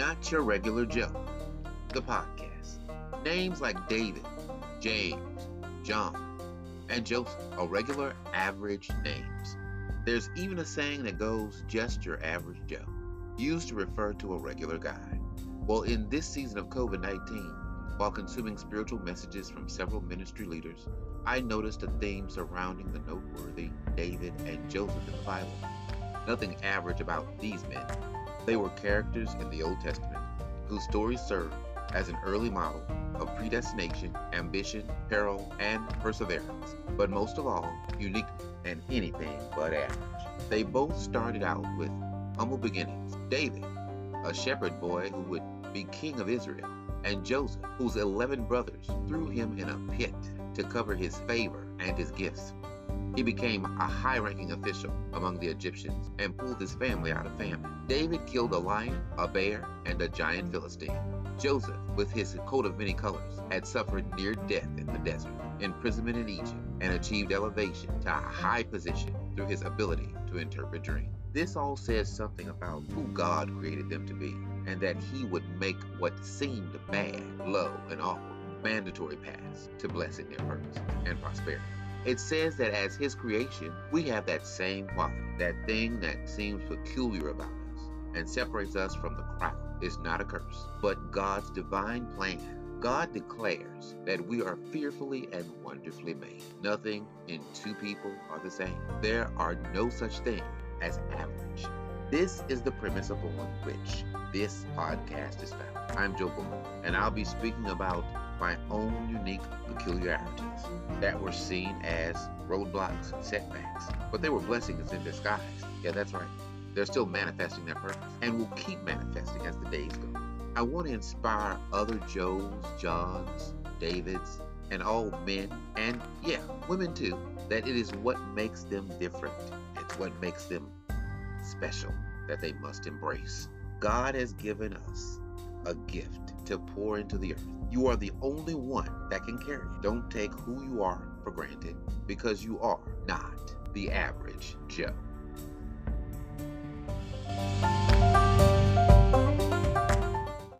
Not Your Regular Joe, the podcast. Names like David, James, John, and Joseph are regular, average names. There's even a saying that goes, just your average Joe, used to refer to a regular guy. Well, in this season of COVID 19, while consuming spiritual messages from several ministry leaders, I noticed a theme surrounding the noteworthy David and Joseph in the Bible. Nothing average about these men. They were characters in the Old Testament whose stories serve as an early model of predestination, ambition, peril, and perseverance, but most of all, unique and anything but average. They both started out with humble beginnings. David, a shepherd boy who would be king of Israel, and Joseph, whose 11 brothers threw him in a pit to cover his favor and his gifts. He became a high ranking official among the Egyptians and pulled his family out of famine. David killed a lion, a bear, and a giant Philistine. Joseph, with his coat of many colors, had suffered near death in the desert, imprisonment in Egypt, and achieved elevation to a high position through his ability to interpret dreams. This all says something about who God created them to be, and that He would make what seemed bad, low, and awful mandatory paths to blessing their purpose and prosperity. It says that as His creation, we have that same quality, that thing that seems peculiar about us and separates us from the crowd is not a curse, but God's divine plan. God declares that we are fearfully and wonderfully made. Nothing in two people are the same. There are no such thing as average. This is the premise upon which this podcast is found. I'm Joe Booker, and I'll be speaking about my own unique peculiarities that were seen as roadblocks and setbacks, but they were blessings in disguise. Yeah, that's right. They're still manifesting their purpose and will keep manifesting as the days go. I want to inspire other Joes, Johns, Davids, and all men, and yeah, women too, that it is what makes them different. It's what makes them special that they must embrace. God has given us a gift to pour into the earth. You are the only one that can carry it. Don't take who you are for granted because you are not the average Joe.